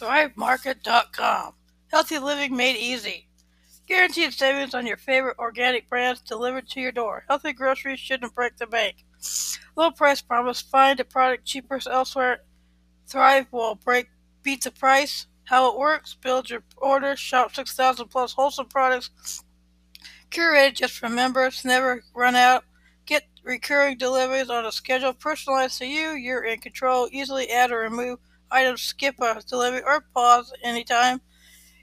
ThriveMarket.com. Healthy living made easy. Guaranteed savings on your favorite organic brands delivered to your door. Healthy groceries shouldn't break the bank. Low price promise. Find a product cheaper elsewhere. Thrive will break beat the price. How it works: build your order. Shop 6,000 plus wholesome products curated just for members. Never run out. Get recurring deliveries on a schedule personalized to you. You're in control. Easily add or remove items, skip a delivery, or pause anytime.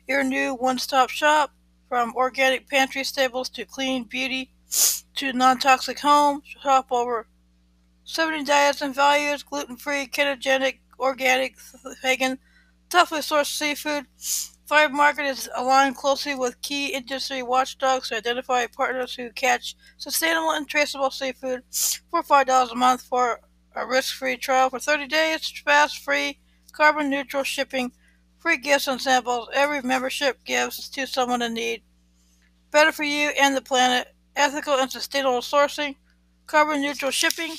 Your new one stop shop from organic pantry staples to clean beauty to non toxic home. Shop over 70 diets and values gluten free, ketogenic, organic, vegan, toughly sourced seafood. Thrive Market is aligned closely with key industry watchdogs to identify partners who catch sustainable and traceable seafood for $5 a month for a risk free trial for 30 days, fast, free, carbon neutral shipping, free gifts and samples. Every membership gives to someone in need. Better for you and the planet. Ethical and sustainable sourcing, carbon neutral shipping,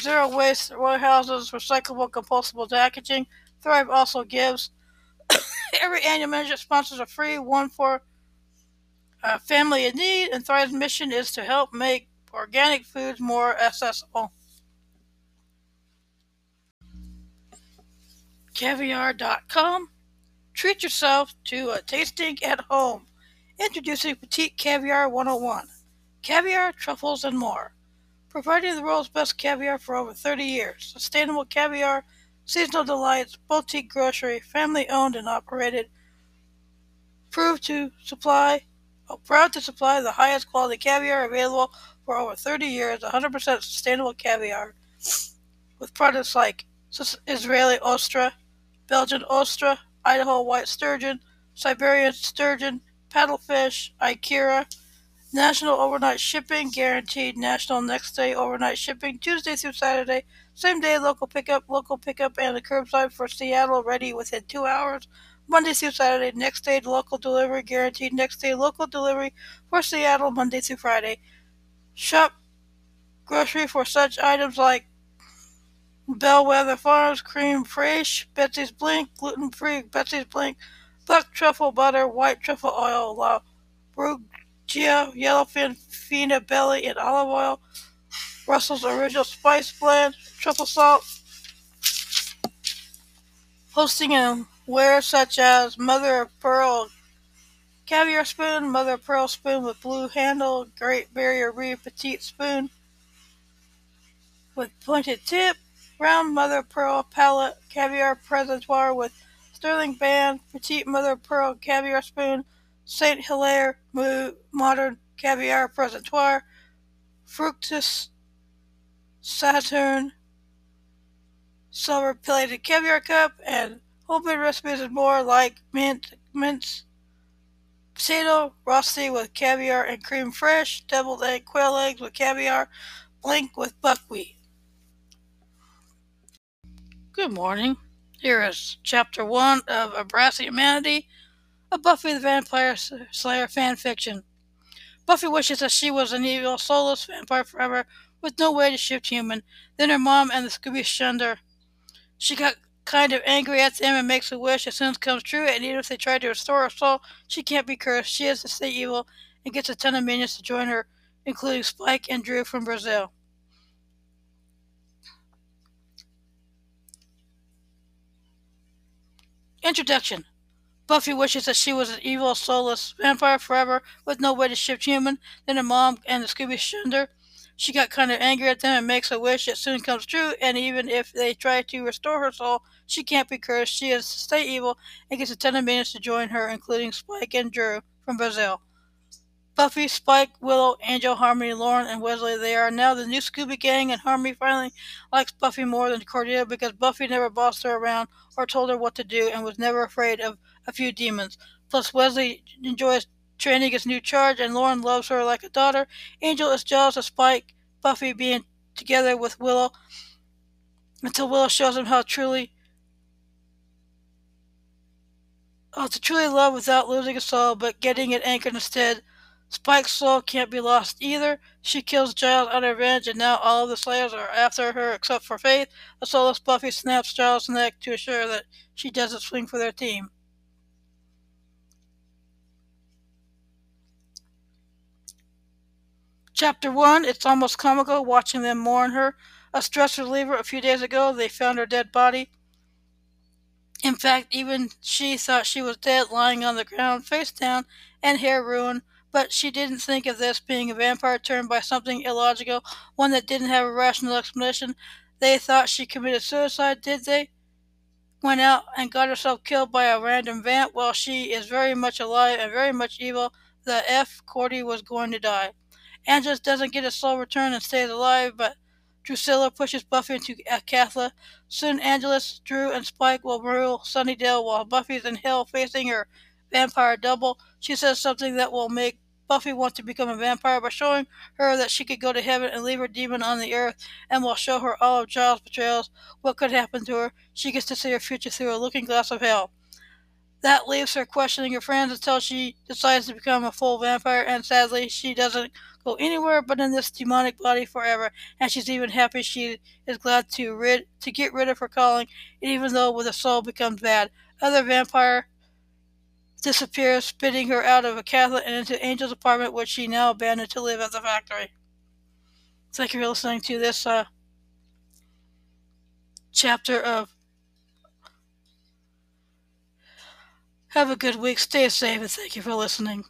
zero waste warehouses, recyclable compostable packaging. Thrive also gives Every annual membership sponsors a free one for a family in need, and Thrive's mission is to help make organic foods more accessible. Caviar.com. Treat yourself to a tasting at home. Introducing Petite Caviar 101. Caviar, truffles, and more. Providing the world's best caviar for over 30 years. Sustainable caviar Seasonal Delights, boutique grocery, family owned and operated. Proved to supply, oh, proud to supply the highest quality caviar available for over 30 years, 100% sustainable caviar, with products like Israeli ostra, Belgian ostra, Idaho white sturgeon, Siberian sturgeon, paddlefish, Ikura, national overnight shipping, guaranteed national next day overnight shipping, Tuesday through Saturday, same day local pickup, local pickup, and the curbside for Seattle ready within two hours. Monday through Saturday, next day local delivery guaranteed. Next day local delivery for Seattle Monday through Friday. Shop grocery for such items like Bellwether Farms, cream fraiche, Betsy's Blink, gluten free Betsy's Blink, buck truffle butter, white truffle oil, La Brugia, yellowfin, fina belly, and olive oil. Russell's Original Spice Blend, Truffle Salt, hosting and wares such as Mother of Pearl Caviar Spoon, Mother of Pearl Spoon with blue handle, Great Barrier Reef Petite Spoon with pointed tip, round Mother of Pearl Palette Caviar Presentoir with sterling band, Petite Mother of Pearl Caviar Spoon, St. Hilaire Modern Caviar Presentoir, Fructus Saturn, silver plated caviar cup, and homemade recipes and more like mint, mince, potato, rosti with caviar and cream fresh, deviled egg, quail eggs with caviar, blink with buckwheat. Good morning. Here is chapter one of A Brass Humanity, a Buffy the Vampire Slayer fan fiction. Buffy wishes that she was an evil, soulless vampire forever with no way to shift human. Then her mom and the Scooby shunned her. She got kind of angry at them and makes a wish as soon comes true, and even if they try to restore her soul, she can't be cursed. She has to stay evil and gets a ton of minions to join her, including Spike and Dru from Brazil. Introduction Buffy wishes that she was an evil, soulless vampire forever with no way to shift human. Then her mom and the Scooby shunned. She got kind of angry at them and makes a wish that soon comes true, and even if they try to restore her soul, she can't be cursed. She has to stay evil and gets a ton of minions to join her, including Spike and Dru from Brazil. Buffy, Spike, Willow, Angel, Harmony, Lorne, and Wesley. They are now the new Scooby Gang, and Harmony finally likes Buffy more than Cordelia because Buffy never bossed her around or told her what to do and was never afraid of a few demons. Plus, Wesley enjoys training his new charge, and Lorne loves her like a daughter. Angel is jealous of Spike, Buffy being together with Willow until Willow shows him how truly how to truly love without losing a soul, but getting it anchored instead. Spike's soul can't be lost either. She kills Giles out of revenge, and now all of the Slayers are after her except for Faith. A soulless Buffy snaps Giles' neck to assure that she doesn't swing for their team. Chapter 1 It's almost comical watching them mourn her. A stress reliever a few days ago, they found her dead body. In fact, even she thought she was dead, lying on the ground, face down, and hair ruined but she didn't think of this being a vampire turned by something illogical, one that didn't have a rational explanation. They thought she committed suicide, did they? Went out and got herself killed by a random vamp. Well, she is very much alive and very much evil. The F. Cordy was going to die. Angelus doesn't get a slow return and stays alive, but Drusilla pushes Buffy into Acathla. Soon Angelus, Dru, and Spike will rule Sunnydale while Buffy's in hell facing her vampire double. She says something that will make Buffy want to become a vampire by showing her that she could go to heaven and leave her demon on the earth, and will show her all of Giles' betrayals, what could happen to her. She gets to see her future through a looking glass of hell. That leaves her questioning her friends until she decides to become a full vampire, and sadly, she doesn't go anywhere but in this demonic body forever. And she's even happy she is glad to rid to get rid of her calling, even though with a soul becomes bad. Other vampire disappears, spitting her out of Acathla and into Angel's apartment, which she now abandoned to live at the factory. Thank you for listening to this uh, chapter of. Have a good week. Stay safe, and thank you for listening.